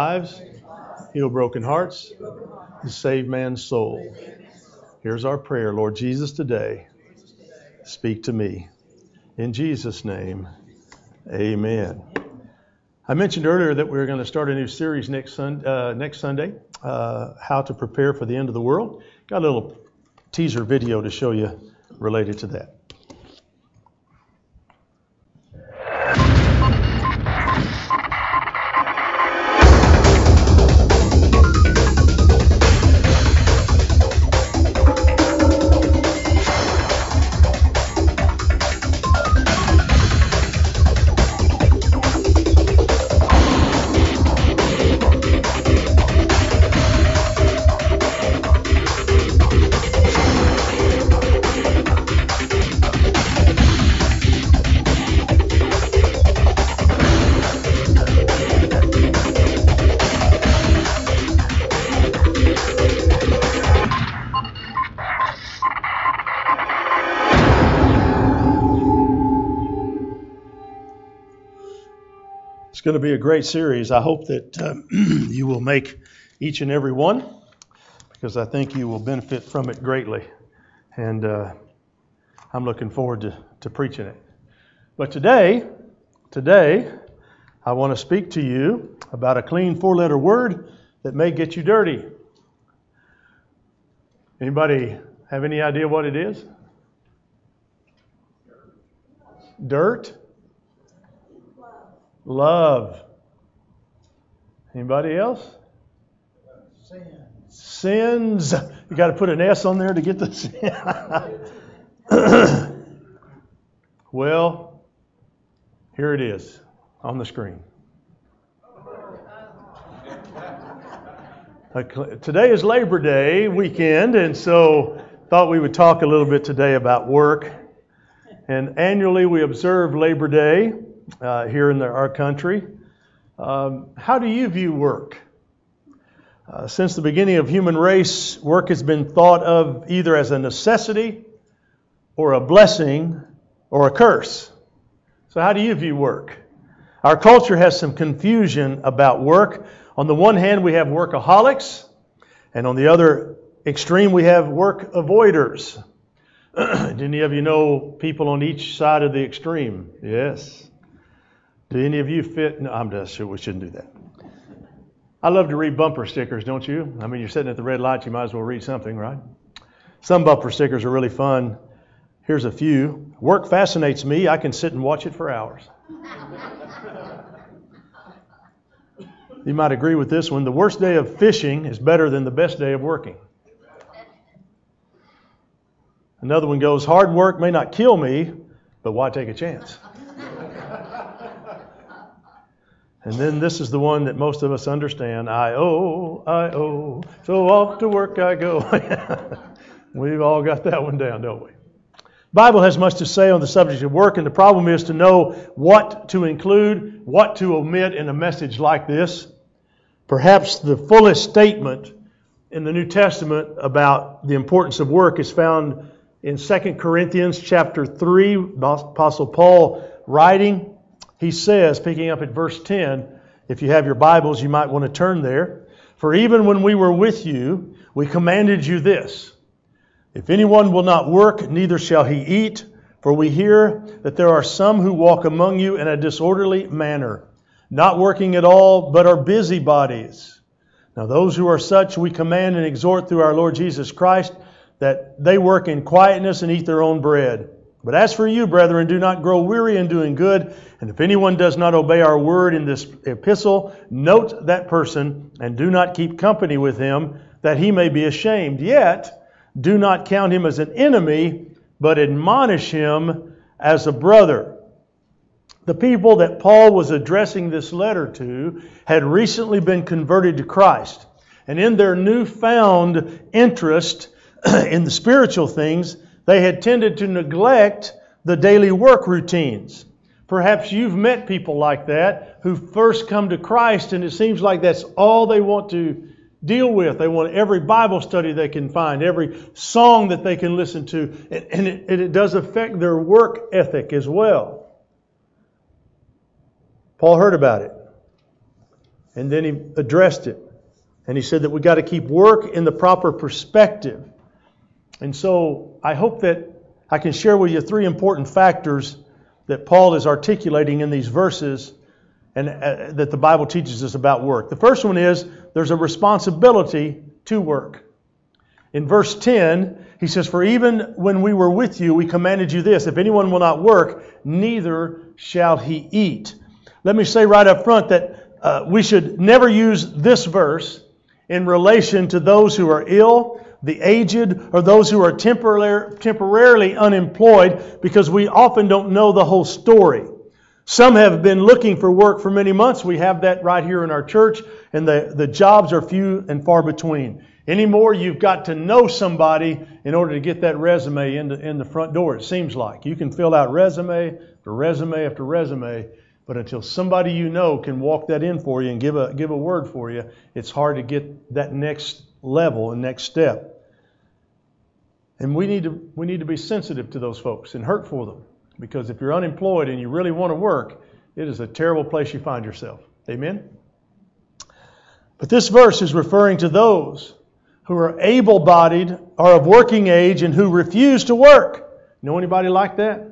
lives, heal broken hearts, and save man's soul. Here's our prayer, Lord Jesus, today. Speak to me. In Jesus' name, amen. I mentioned earlier that we are going to start a new series next, sun, uh, next Sunday, uh, How to Prepare for the End of the World. Got a little teaser video to show you related to that. It's going to be a great series. I hope that uh, you will make each and every one because I think you will benefit from it greatly. And uh, I'm looking forward to, to preaching it. But today, today, I want to speak to you about a clean four letter word that may get you dirty. Anybody have any idea what it is? Dirt? Love. Anybody else? Sins. Sins. You got to put an S on there to get the sin. well, here it is on the screen. Today is Labor Day weekend, and so thought we would talk a little bit today about work. And annually we observe Labor Day uh, here in the, our country. Um, how do you view work? Uh, since the beginning of human race, work has been thought of either as a necessity or a blessing or a curse. So, how do you view work? Our culture has some confusion about work. On the one hand, we have workaholics, and on the other extreme, we have work avoiders. Do any of you know people on each side of the extreme? Yes. Do any of you fit? No, I'm just sure we shouldn't do that. I love to read bumper stickers, don't you? I mean, you're sitting at the red light, you might as well read something, right? Some bumper stickers are really fun. Here's a few. Work fascinates me. I can sit and watch it for hours. you might agree with this one. The worst day of fishing is better than the best day of working. Another one goes, Hard work may not kill me, but why take a chance? And then this is the one that most of us understand. I owe, I owe, so off to work I go. We've all got that one down, don't we? Bible has much to say on the subject of work, and the problem is to know what to include, what to omit in a message like this. Perhaps the fullest statement in the New Testament about the importance of work is found in 2 Corinthians chapter 3, Apostle Paul writing he says, picking up at verse 10, if you have your Bibles, you might want to turn there. For even when we were with you, we commanded you this If anyone will not work, neither shall he eat. For we hear that there are some who walk among you in a disorderly manner, not working at all, but are busybodies. Now, those who are such, we command and exhort through our Lord Jesus Christ that they work in quietness and eat their own bread. But as for you, brethren, do not grow weary in doing good. And if anyone does not obey our word in this epistle, note that person and do not keep company with him, that he may be ashamed. Yet, do not count him as an enemy, but admonish him as a brother. The people that Paul was addressing this letter to had recently been converted to Christ. And in their newfound interest in the spiritual things, they had tended to neglect the daily work routines. Perhaps you've met people like that who first come to Christ and it seems like that's all they want to deal with. They want every Bible study they can find, every song that they can listen to, and it, does affect their work ethic as well. Paul heard about it. And then he addressed it. And he said that we've got to keep work in the proper perspective. And so I hope that I can share with you three important factors that Paul is articulating in these verses and uh, that the Bible teaches us about work. The first one is there's a responsibility to work. In verse 10, he says, For even when we were with you, we commanded you this if anyone will not work, neither shall he eat. Let me say right up front that uh, we should never use this verse in relation to those who are ill, the aged, or those who are temporarily, temporarily unemployed because we often don't know the whole story. Some have been looking for work for many months. We have that right here in our church, and the, the jobs are few and far between. Anymore, you've got to know somebody in order to get that resume in the, in the front door, it seems like. You can fill out resume after resume after resume, but until somebody you know can walk that in for you and give a, give a word for you, it's hard to get that next level and next step. And we need to, we need to be sensitive to those folks and hurt for them. Because if you're unemployed and you really want to work, it is a terrible place you find yourself. Amen? But this verse is referring to those who are able bodied, are of working age, and who refuse to work. Know anybody like that?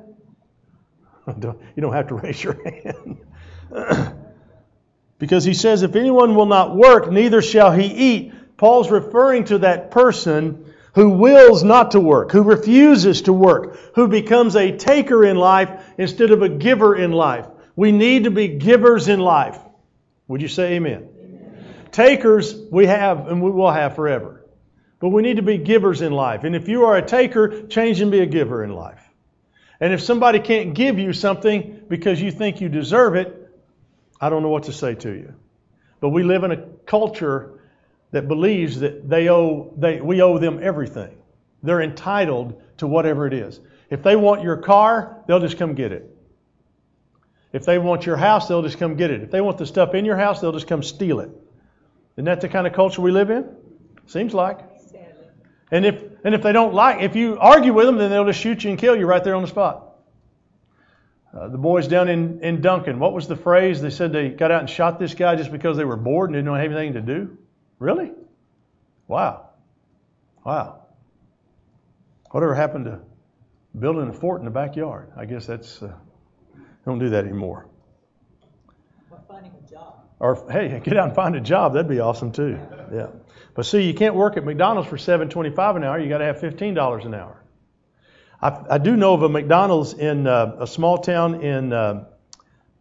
You don't have to raise your hand. because he says, If anyone will not work, neither shall he eat. Paul's referring to that person who wills not to work, who refuses to work, who becomes a taker in life instead of a giver in life. We need to be givers in life. Would you say amen? amen? Takers we have and we will have forever. But we need to be givers in life. And if you are a taker, change and be a giver in life. And if somebody can't give you something because you think you deserve it, I don't know what to say to you. But we live in a culture that believes that they owe, they, we owe them everything. They're entitled to whatever it is. If they want your car, they'll just come get it. If they want your house, they'll just come get it. If they want the stuff in your house, they'll just come steal it. Isn't that the kind of culture we live in? Seems like. And if and if they don't like, if you argue with them, then they'll just shoot you and kill you right there on the spot. Uh, the boys down in, in Duncan, what was the phrase? They said they got out and shot this guy just because they were bored and didn't have anything to do. Really? Wow. Wow. Whatever happened to building a fort in the backyard? I guess that's, uh, don't do that anymore. Or finding a job. Or, hey, get out and find a job. That'd be awesome too. Yeah. But see, you can't work at McDonald's for seven twenty-five an hour. You got to have $15 an hour. I, I, do know of a McDonald's in uh, a small town in uh,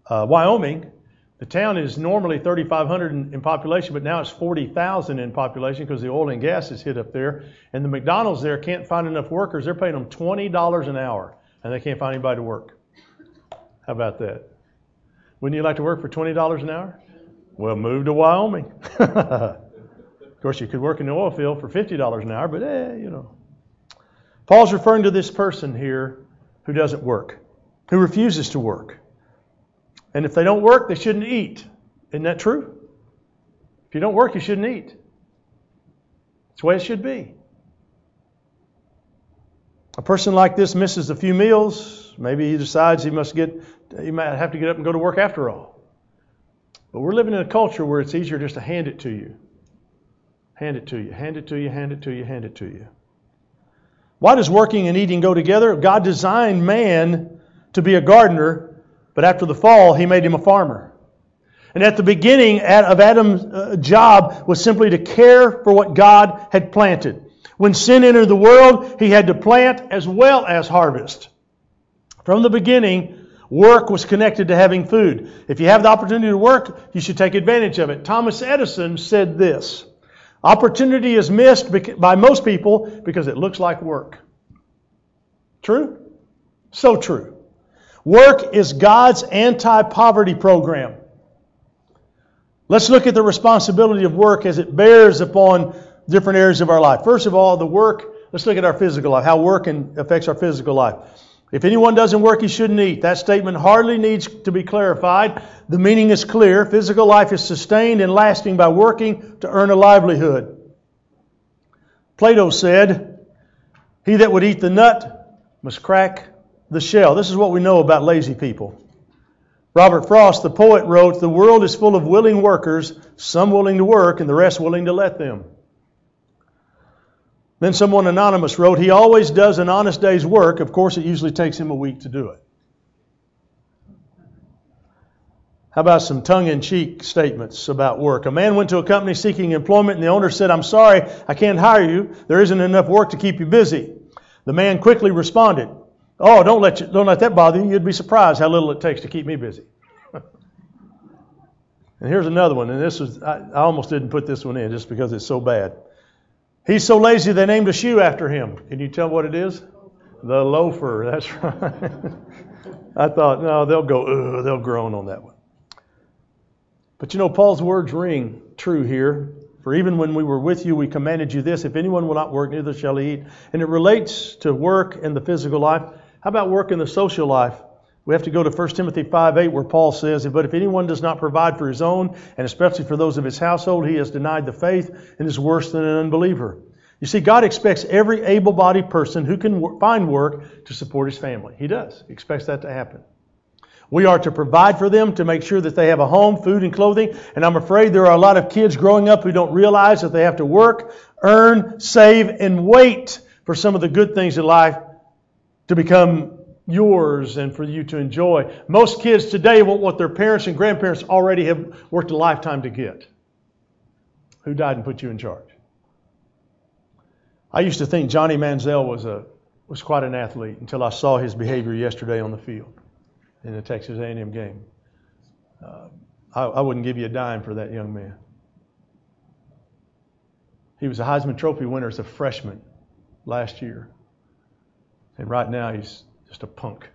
uh Wyoming the town is normally 3,500 in, in, population, but now it's 40,000 in population because the oil and gas is hit up there. And the McDonald's there can't find enough workers. They're paying them $20 an hour, and they can't find anybody to work. How about that? Wouldn't you like to work for $20 an hour? Well, move to Wyoming. of course, you could work in the oil field for $50 an hour, but eh, you know. Paul's referring to this person here who doesn't work, who refuses to work. And if they don't work, they shouldn't eat. Isn't that true? If you don't work, you shouldn't eat. That's the way it should be. A person like this misses a few meals. Maybe he decides he must get, he might have to get up and go to work after all. But we're living in a culture where it's easier just to hand it to you. Hand it to you, hand it to you, hand it to you, hand it to you. Why does working and eating go together? God designed man to be a gardener but after the fall, he made him a farmer. And at the beginning of Adam's uh, job was simply to care for what God had planted. When sin entered the world, he had to plant as well as harvest. From the beginning, work was connected to having food. If you have the opportunity to work, you should take advantage of it. Thomas Edison said this Opportunity is missed by most people because it looks like work. True? So true. Work is God's anti poverty program. Let's look at the responsibility of work as it bears upon different areas of our life. First of all, the work, let's look at our physical life, how work affects our physical life. If anyone doesn't work, he shouldn't eat. That statement hardly needs to be clarified. The meaning is clear. Physical life is sustained and lasting by working to earn a livelihood. Plato said, He that would eat the nut must crack the shell. This is what we know about lazy people. Robert Frost, the poet, wrote, The world is full of willing workers, some willing to work and the rest willing to let them. Then someone anonymous wrote, He always does an honest day's work. Of course, it usually takes him a week to do it. How about some tongue in cheek statements about work? A man went to a company seeking employment, and the owner said, I'm sorry, I can't hire you. There isn't enough work to keep you busy. The man quickly responded, Oh, don't let, you, don't let that bother you. You'd be surprised how little it takes to keep me busy. and here's another one, and this was, I, I almost didn't put this one in just because it's so bad. He's so lazy they named a shoe after him. Can you tell what it is? The loafer. That's right. I thought, no, they'll go, they'll groan on that one. But you know, Paul's words ring true here. For even when we were with you, we commanded you this if anyone will not work, neither shall he eat. And it relates to work in the physical life. How about work in the social life? We have to go to 1 Timothy 5:8 where Paul says, But if anyone does not provide for his own, and especially for those of his household, he has denied the faith and is worse than an unbeliever. You see, God expects every able bodied person who can find work to support his family. He does. He expects that to happen. We are to provide for them to make sure that they have a home, food, and clothing. And I'm afraid there are a lot of kids growing up who don't realize that they have to work, earn, save, and wait for some of the good things in life to become yours and for you to enjoy. Most kids today want what their parents and grandparents already have worked a lifetime to get. Who died and put you in charge? I used to think Johnny Manziel was a was quite an athlete until I saw his behavior yesterday on the field in the Texas A&M game. Uh, I, I wouldn't give you a dime for that young man. He was a Heisman Trophy winner as a freshman last year. And right now he's just a punk.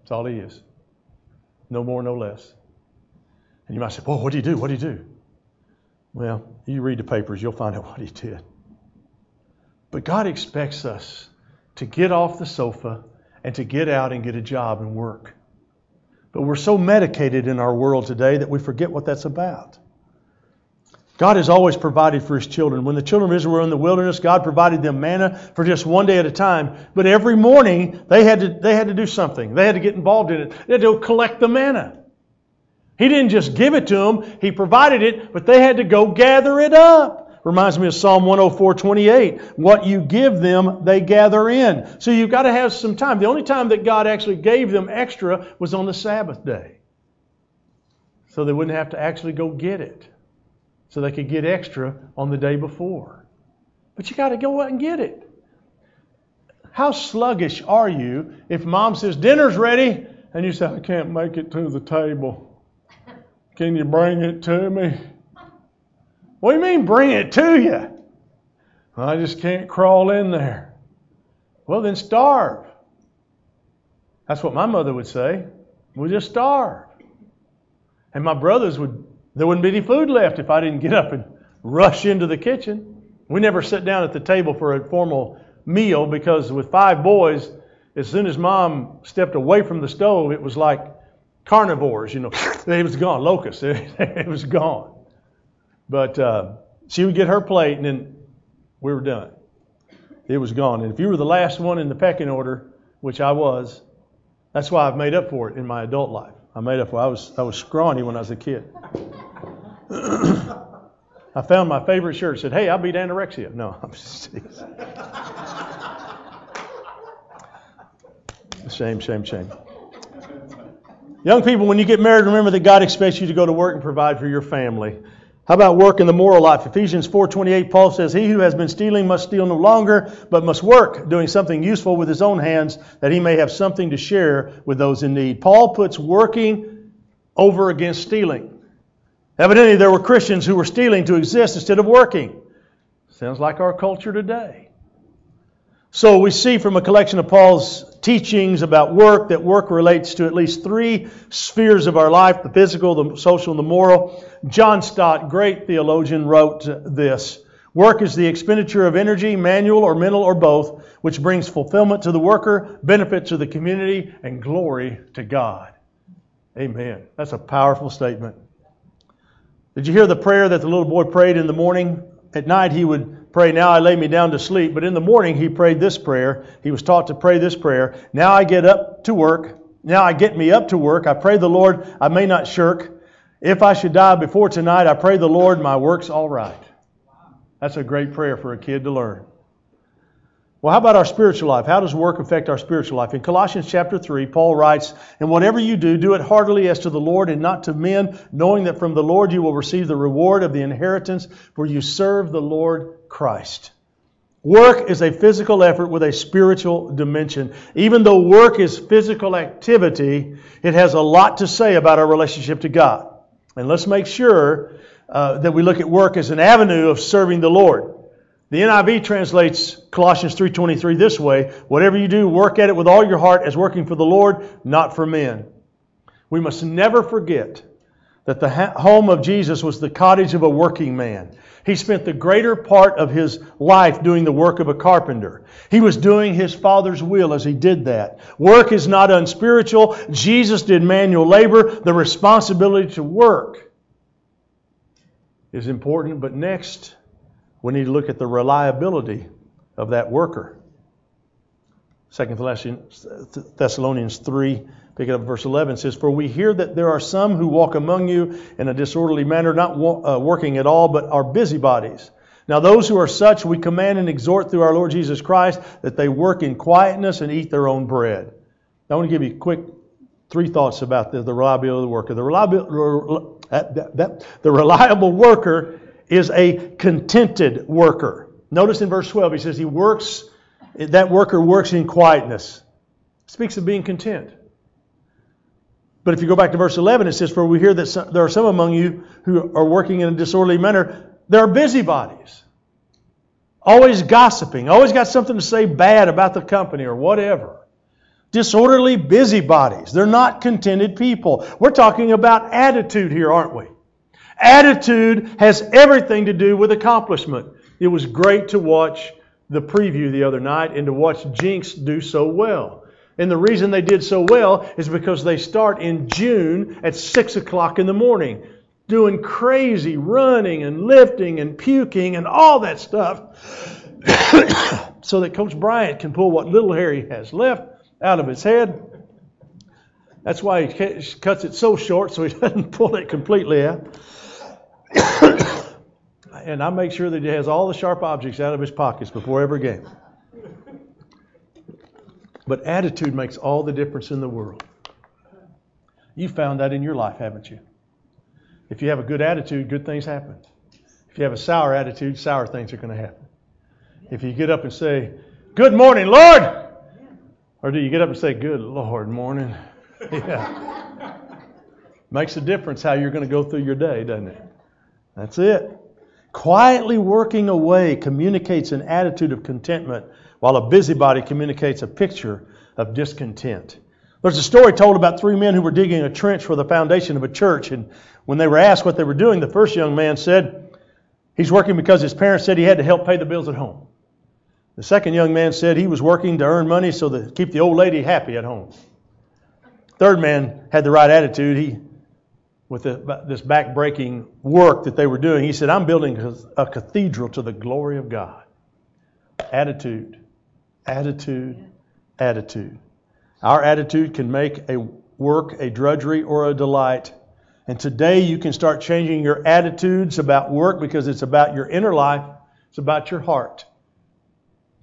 That's all he is. No more, no less. And you might say, well, what did he do? What did he do? Well, you read the papers, you'll find out what he did. But God expects us to get off the sofa and to get out and get a job and work. But we're so medicated in our world today that we forget what that's about. God has always provided for his children. When the children of Israel were in the wilderness, God provided them manna for just one day at a time. But every morning, they had to, they had to do something. They had to get involved in it. They had to collect the manna. He didn't just give it to them, He provided it, but they had to go gather it up. Reminds me of Psalm 104 28. What you give them, they gather in. So you've got to have some time. The only time that God actually gave them extra was on the Sabbath day. So they wouldn't have to actually go get it. So they could get extra on the day before. But you got to go out and get it. How sluggish are you if mom says, Dinner's ready, and you say, I can't make it to the table? Can you bring it to me? What do you mean, bring it to you? I just can't crawl in there. Well, then starve. That's what my mother would say. We'll just starve. And my brothers would, there wouldn't be any food left if I didn't get up and rush into the kitchen. We never sat down at the table for a formal meal because with five boys, as soon as mom stepped away from the stove, it was like carnivores, you know, it was gone, locusts, it was gone. But uh, she would get her plate, and then we were done. It was gone. And if you were the last one in the pecking order, which I was, that's why I've made up for it in my adult life. I made up for it. I was, I was scrawny when I was a kid. I found my favorite shirt. Said, "Hey, I beat anorexia." No, I'm just shame, shame, shame. Young people, when you get married, remember that God expects you to go to work and provide for your family. How about work in the moral life? Ephesians 4:28 Paul says, "He who has been stealing must steal no longer, but must work, doing something useful with his own hands, that he may have something to share with those in need." Paul puts working over against stealing. Evidently, there were Christians who were stealing to exist instead of working. Sounds like our culture today. So we see from a collection of Paul's teachings about work that work relates to at least three spheres of our life the physical, the social, and the moral. John Stott, great theologian, wrote this Work is the expenditure of energy, manual or mental or both, which brings fulfillment to the worker, benefit to the community, and glory to God. Amen. That's a powerful statement. Did you hear the prayer that the little boy prayed in the morning? At night, he would pray, Now I lay me down to sleep. But in the morning, he prayed this prayer. He was taught to pray this prayer Now I get up to work. Now I get me up to work. I pray the Lord I may not shirk. If I should die before tonight, I pray the Lord my work's all right. That's a great prayer for a kid to learn. Well, how about our spiritual life? How does work affect our spiritual life? In Colossians chapter 3, Paul writes, And whatever you do, do it heartily as to the Lord and not to men, knowing that from the Lord you will receive the reward of the inheritance, for you serve the Lord Christ. Work is a physical effort with a spiritual dimension. Even though work is physical activity, it has a lot to say about our relationship to God. And let's make sure uh, that we look at work as an avenue of serving the Lord. The NIV translates Colossians 3:23 this way, whatever you do, work at it with all your heart as working for the Lord, not for men. We must never forget that the home of Jesus was the cottage of a working man. He spent the greater part of his life doing the work of a carpenter. He was doing his Father's will as he did that. Work is not unspiritual. Jesus did manual labor. The responsibility to work is important. But next, we need to look at the reliability of that worker. 2 Thessalonians 3, pick it up verse 11, says, For we hear that there are some who walk among you in a disorderly manner, not uh, working at all, but are busybodies. Now, those who are such, we command and exhort through our Lord Jesus Christ that they work in quietness and eat their own bread. Now, I want to give you quick three thoughts about the, the reliability of the worker. The reliable, that, that, the reliable worker is a contented worker. Notice in verse 12, he says he works, that worker works in quietness. Speaks of being content. But if you go back to verse 11, it says, For we hear that some, there are some among you who are working in a disorderly manner. There are busybodies. Always gossiping. Always got something to say bad about the company or whatever. Disorderly busybodies. They're not contented people. We're talking about attitude here, aren't we? Attitude has everything to do with accomplishment. It was great to watch the preview the other night and to watch Jinx do so well. And the reason they did so well is because they start in June at 6 o'clock in the morning doing crazy running and lifting and puking and all that stuff so that Coach Bryant can pull what little hair he has left out of his head. That's why he cuts it so short so he doesn't pull it completely out. and I make sure that he has all the sharp objects out of his pockets before every game. But attitude makes all the difference in the world. You found that in your life, haven't you? If you have a good attitude, good things happen. If you have a sour attitude, sour things are going to happen. If you get up and say, Good morning, Lord, or do you get up and say, Good Lord, morning? yeah. Makes a difference how you're going to go through your day, doesn't it? That's it. Quietly working away communicates an attitude of contentment, while a busybody communicates a picture of discontent. There's a story told about three men who were digging a trench for the foundation of a church, and when they were asked what they were doing, the first young man said he's working because his parents said he had to help pay the bills at home. The second young man said he was working to earn money so to keep the old lady happy at home. Third man had the right attitude. He with the, this back-breaking work that they were doing. He said, I'm building a cathedral to the glory of God. Attitude, attitude, attitude. Our attitude can make a work a drudgery or a delight. And today you can start changing your attitudes about work because it's about your inner life, it's about your heart.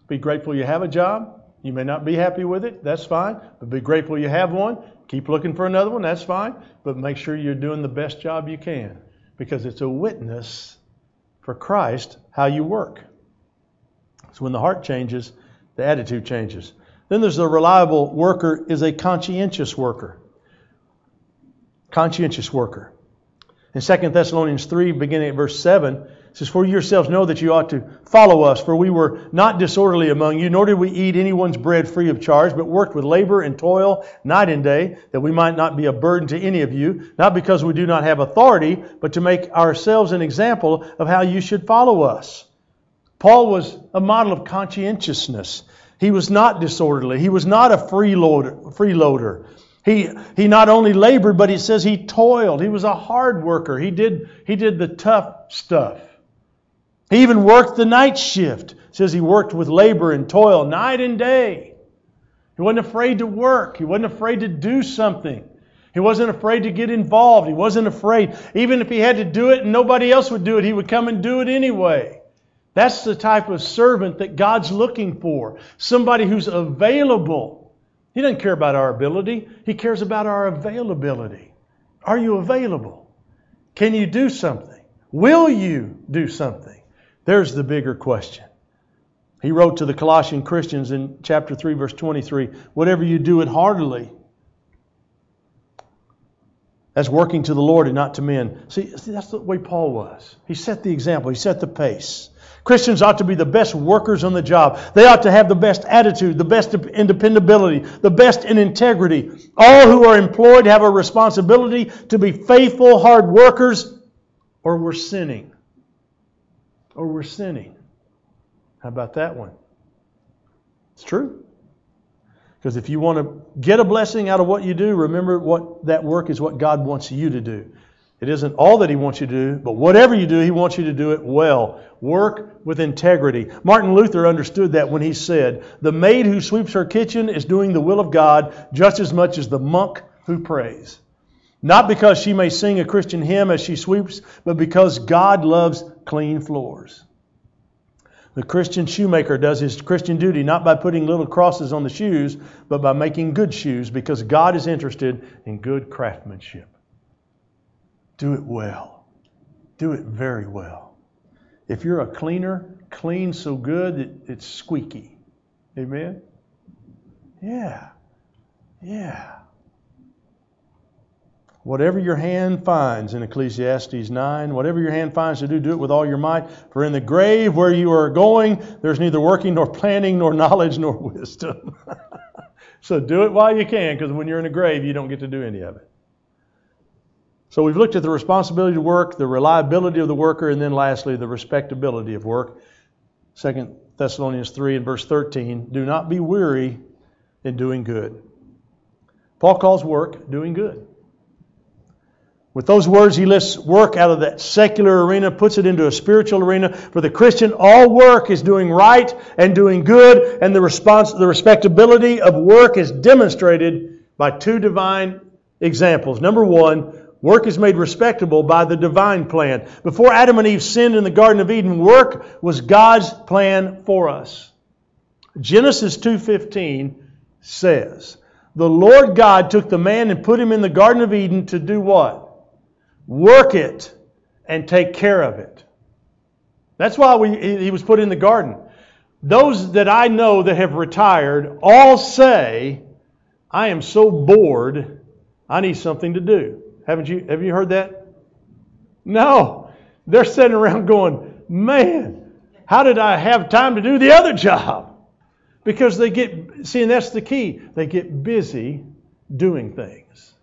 Be grateful you have a job. You may not be happy with it, that's fine, but be grateful you have one. Keep looking for another one, that's fine, but make sure you're doing the best job you can because it's a witness for Christ how you work. So when the heart changes, the attitude changes. Then there's a reliable worker is a conscientious worker. Conscientious worker. In 2 Thessalonians 3, beginning at verse 7, says, For yourselves know that you ought to follow us, for we were not disorderly among you, nor did we eat anyone's bread free of charge, but worked with labor and toil night and day, that we might not be a burden to any of you, not because we do not have authority, but to make ourselves an example of how you should follow us. Paul was a model of conscientiousness. He was not disorderly. He was not a freeloader. freeloader. He, he not only labored, but he says he toiled. He was a hard worker. He did, he did the tough stuff. He even worked the night shift. It says he worked with labor and toil night and day. He wasn't afraid to work. He wasn't afraid to do something. He wasn't afraid to get involved. He wasn't afraid. Even if he had to do it and nobody else would do it, he would come and do it anyway. That's the type of servant that God's looking for. Somebody who's available. He doesn't care about our ability, He cares about our availability. Are you available? Can you do something? Will you do something? There's the bigger question. He wrote to the Colossian Christians in chapter 3, verse 23 Whatever you do it heartily, as working to the Lord and not to men. See, that's the way Paul was. He set the example, he set the pace. Christians ought to be the best workers on the job. They ought to have the best attitude, the best in dependability, the best in integrity. All who are employed have a responsibility to be faithful, hard workers, or we're sinning. Or we're sinning. How about that one? It's true. Because if you want to get a blessing out of what you do, remember what that work is what God wants you to do. It isn't all that He wants you to do, but whatever you do, He wants you to do it well. Work with integrity. Martin Luther understood that when he said, The maid who sweeps her kitchen is doing the will of God just as much as the monk who prays. Not because she may sing a Christian hymn as she sweeps, but because God loves clean floors. The Christian shoemaker does his Christian duty not by putting little crosses on the shoes, but by making good shoes because God is interested in good craftsmanship. Do it well. Do it very well. If you're a cleaner, clean so good that it's squeaky. Amen? Yeah. Yeah. Whatever your hand finds in Ecclesiastes 9, whatever your hand finds to do, do it with all your might. For in the grave where you are going, there's neither working nor planning nor knowledge nor wisdom. so do it while you can, because when you're in the grave, you don't get to do any of it. So we've looked at the responsibility to work, the reliability of the worker, and then lastly, the respectability of work. 2 Thessalonians 3 and verse 13 do not be weary in doing good. Paul calls work doing good. With those words, he lifts work out of that secular arena, puts it into a spiritual arena. For the Christian, all work is doing right and doing good, and the response, the respectability of work is demonstrated by two divine examples. Number one, work is made respectable by the divine plan. Before Adam and Eve sinned in the Garden of Eden, work was God's plan for us. Genesis 2:15 says, "The Lord God took the man and put him in the Garden of Eden to do what? Work it and take care of it. That's why we, he was put in the garden. Those that I know that have retired all say, I am so bored, I need something to do. Haven't you, have you heard that? No. They're sitting around going, man, how did I have time to do the other job? Because they get, see, and that's the key. They get busy doing things.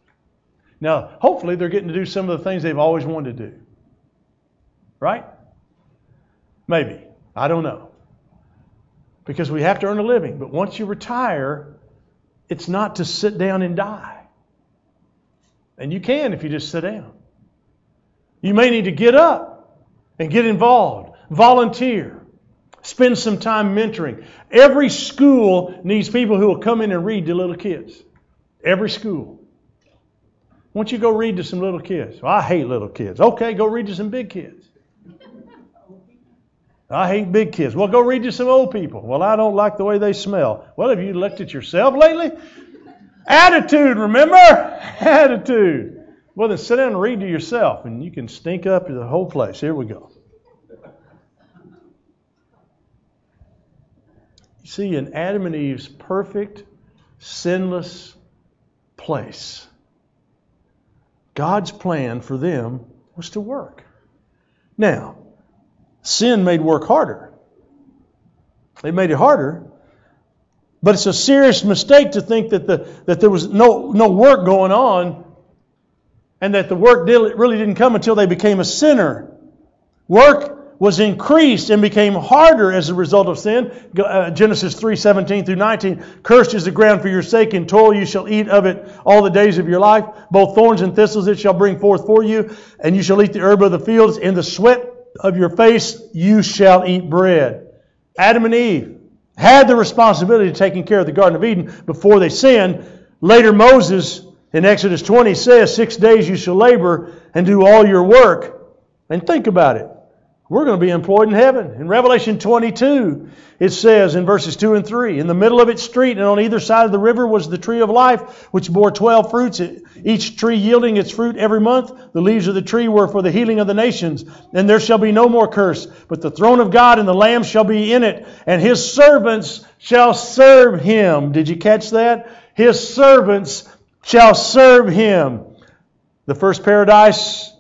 Now, hopefully, they're getting to do some of the things they've always wanted to do. Right? Maybe. I don't know. Because we have to earn a living. But once you retire, it's not to sit down and die. And you can if you just sit down. You may need to get up and get involved, volunteer, spend some time mentoring. Every school needs people who will come in and read to little kids. Every school. Why don't you go read to some little kids? Well, I hate little kids. Okay, go read to some big kids. I hate big kids. Well, go read to some old people. Well, I don't like the way they smell. Well, have you looked at yourself lately? Attitude, remember? Attitude. Well, then sit down and read to yourself, and you can stink up the whole place. Here we go. You see, in Adam and Eve's perfect, sinless place, God's plan for them was to work. Now, sin made work harder. It made it harder. But it's a serious mistake to think that, the, that there was no, no work going on and that the work really didn't come until they became a sinner. Work was increased and became harder as a result of sin. Uh, Genesis 3 17 through 19. Cursed is the ground for your sake, and toil you shall eat of it all the days of your life. Both thorns and thistles it shall bring forth for you, and you shall eat the herb of the fields. In the sweat of your face you shall eat bread. Adam and Eve, had the responsibility of taking care of the Garden of Eden before they sinned. Later, Moses in Exodus 20 says, Six days you shall labor and do all your work. And think about it. We're going to be employed in heaven. In Revelation 22, it says in verses 2 and 3 In the middle of its street and on either side of the river was the tree of life, which bore 12 fruits, each tree yielding its fruit every month. The leaves of the tree were for the healing of the nations. And there shall be no more curse, but the throne of God and the Lamb shall be in it, and his servants shall serve him. Did you catch that? His servants shall serve him. The first paradise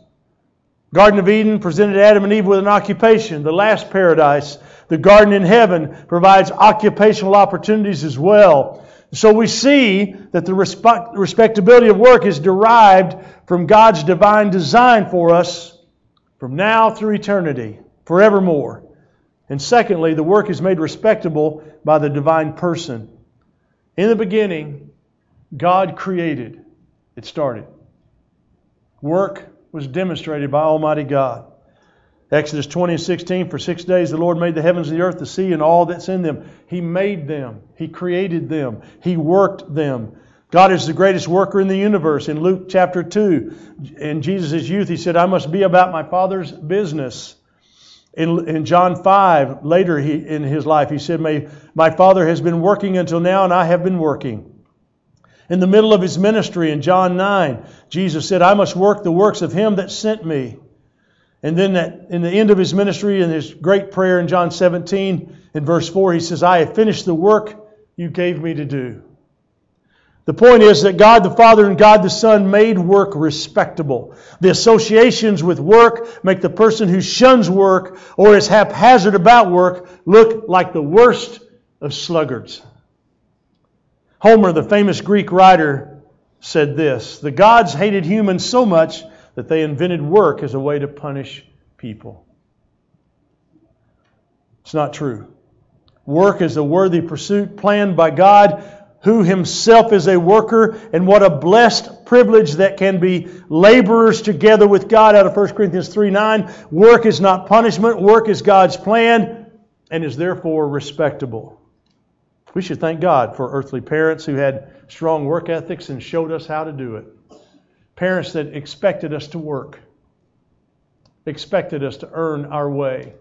Garden of Eden presented Adam and Eve with an occupation. The last paradise, the garden in heaven, provides occupational opportunities as well. So we see that the respect, respectability of work is derived from God's divine design for us from now through eternity, forevermore. And secondly, the work is made respectable by the divine person. In the beginning, God created. It started. Work was demonstrated by Almighty God. Exodus 20 and 16, for six days the Lord made the heavens and the earth, the sea, and all that's in them. He made them. He created them. He worked them. God is the greatest worker in the universe. In Luke chapter 2, in Jesus' youth, he said, I must be about my Father's business. In, in John 5, later he, in his life, he said, my, my Father has been working until now, and I have been working. In the middle of his ministry in John 9, Jesus said, I must work the works of him that sent me. And then that, in the end of his ministry, in his great prayer in John 17, in verse 4, he says, I have finished the work you gave me to do. The point is that God the Father and God the Son made work respectable. The associations with work make the person who shuns work or is haphazard about work look like the worst of sluggards. Homer, the famous Greek writer, said this The gods hated humans so much that they invented work as a way to punish people. It's not true. Work is a worthy pursuit planned by God, who himself is a worker, and what a blessed privilege that can be laborers together with God out of 1 Corinthians 3 9. Work is not punishment, work is God's plan, and is therefore respectable. We should thank God for earthly parents who had strong work ethics and showed us how to do it. Parents that expected us to work, expected us to earn our way.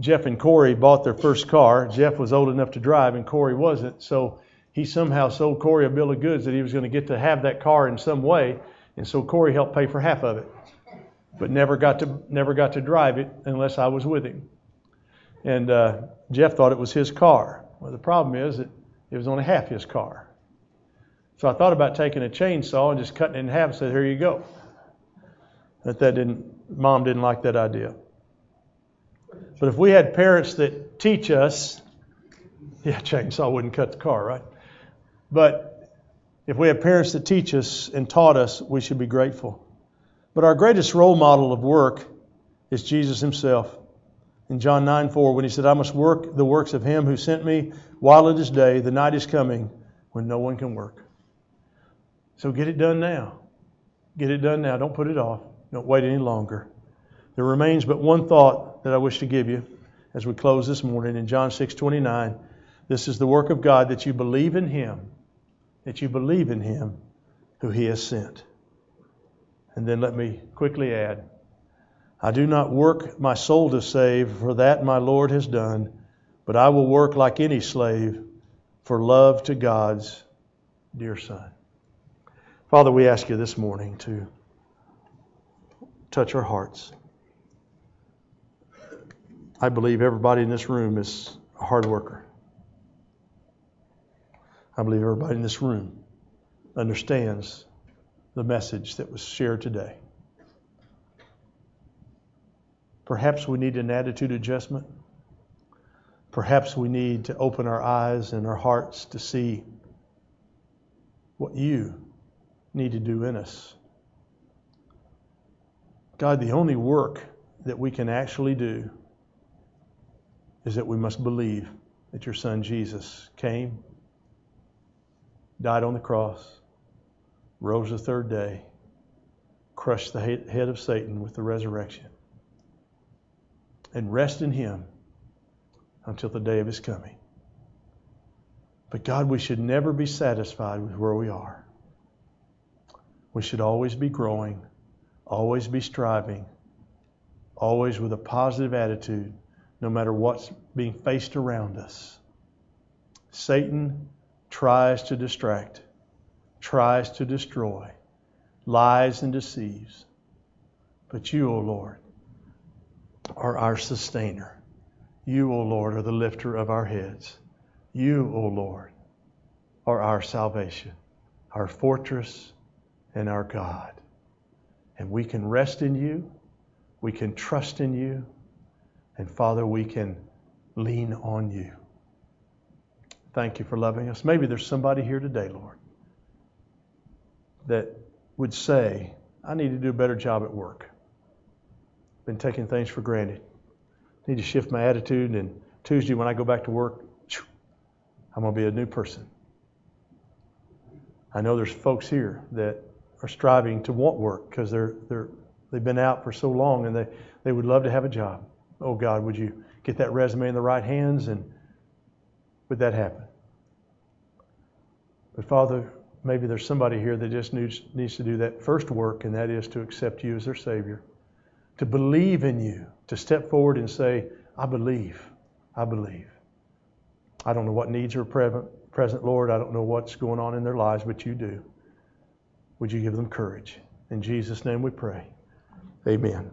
Jeff and Corey bought their first car. Jeff was old enough to drive, and Corey wasn't. So he somehow sold Corey a bill of goods that he was going to get to have that car in some way. And so Corey helped pay for half of it, but never got to never got to drive it unless I was with him. And uh, Jeff thought it was his car. Well, the problem is that it was only half his car. So I thought about taking a chainsaw and just cutting it in half and said, Here you go. But that didn't, mom didn't like that idea. But if we had parents that teach us, yeah, chainsaw wouldn't cut the car, right? But if we have parents that teach us and taught us, we should be grateful. But our greatest role model of work is Jesus himself in John 9 4 when he said, I must work the works of him who sent me while it is day. The night is coming when no one can work. So get it done now. Get it done now. Don't put it off. Don't wait any longer. There remains but one thought that I wish to give you as we close this morning in John 6 29. This is the work of God that you believe in him, that you believe in him who he has sent. And then let me quickly add I do not work my soul to save, for that my Lord has done, but I will work like any slave for love to God's dear Son. Father, we ask you this morning to touch our hearts. I believe everybody in this room is a hard worker. I believe everybody in this room understands the message that was shared today. Perhaps we need an attitude adjustment. Perhaps we need to open our eyes and our hearts to see what you need to do in us. God, the only work that we can actually do is that we must believe that your Son Jesus came, died on the cross, rose the third day, crushed the head of Satan with the resurrection and rest in Him until the day of his coming. But God, we should never be satisfied with where we are. We should always be growing, always be striving, always with a positive attitude, no matter what's being faced around us. Satan tries to distract, tries to destroy, lies and deceives. But you, O oh Lord, are our sustainer. You, O Lord, are the lifter of our heads. You, O Lord, are our salvation, our fortress, and our God. And we can rest in you. We can trust in you. And Father, we can lean on you. Thank you for loving us. Maybe there's somebody here today, Lord, that would say, I need to do a better job at work. Been taking things for granted need to shift my attitude. And Tuesday, when I go back to work, I'm going to be a new person. I know there's folks here that are striving to want work because they're they're they've been out for so long and they, they would love to have a job. Oh God, would you get that resume in the right hands and would that happen? But Father, maybe there's somebody here that just needs needs to do that first work, and that is to accept you as their Savior, to believe in you, to step forward and say, I believe. I believe. I don't know what needs are present, Lord. I don't know what's going on in their lives, but you do. Would you give them courage? In Jesus' name we pray. Amen.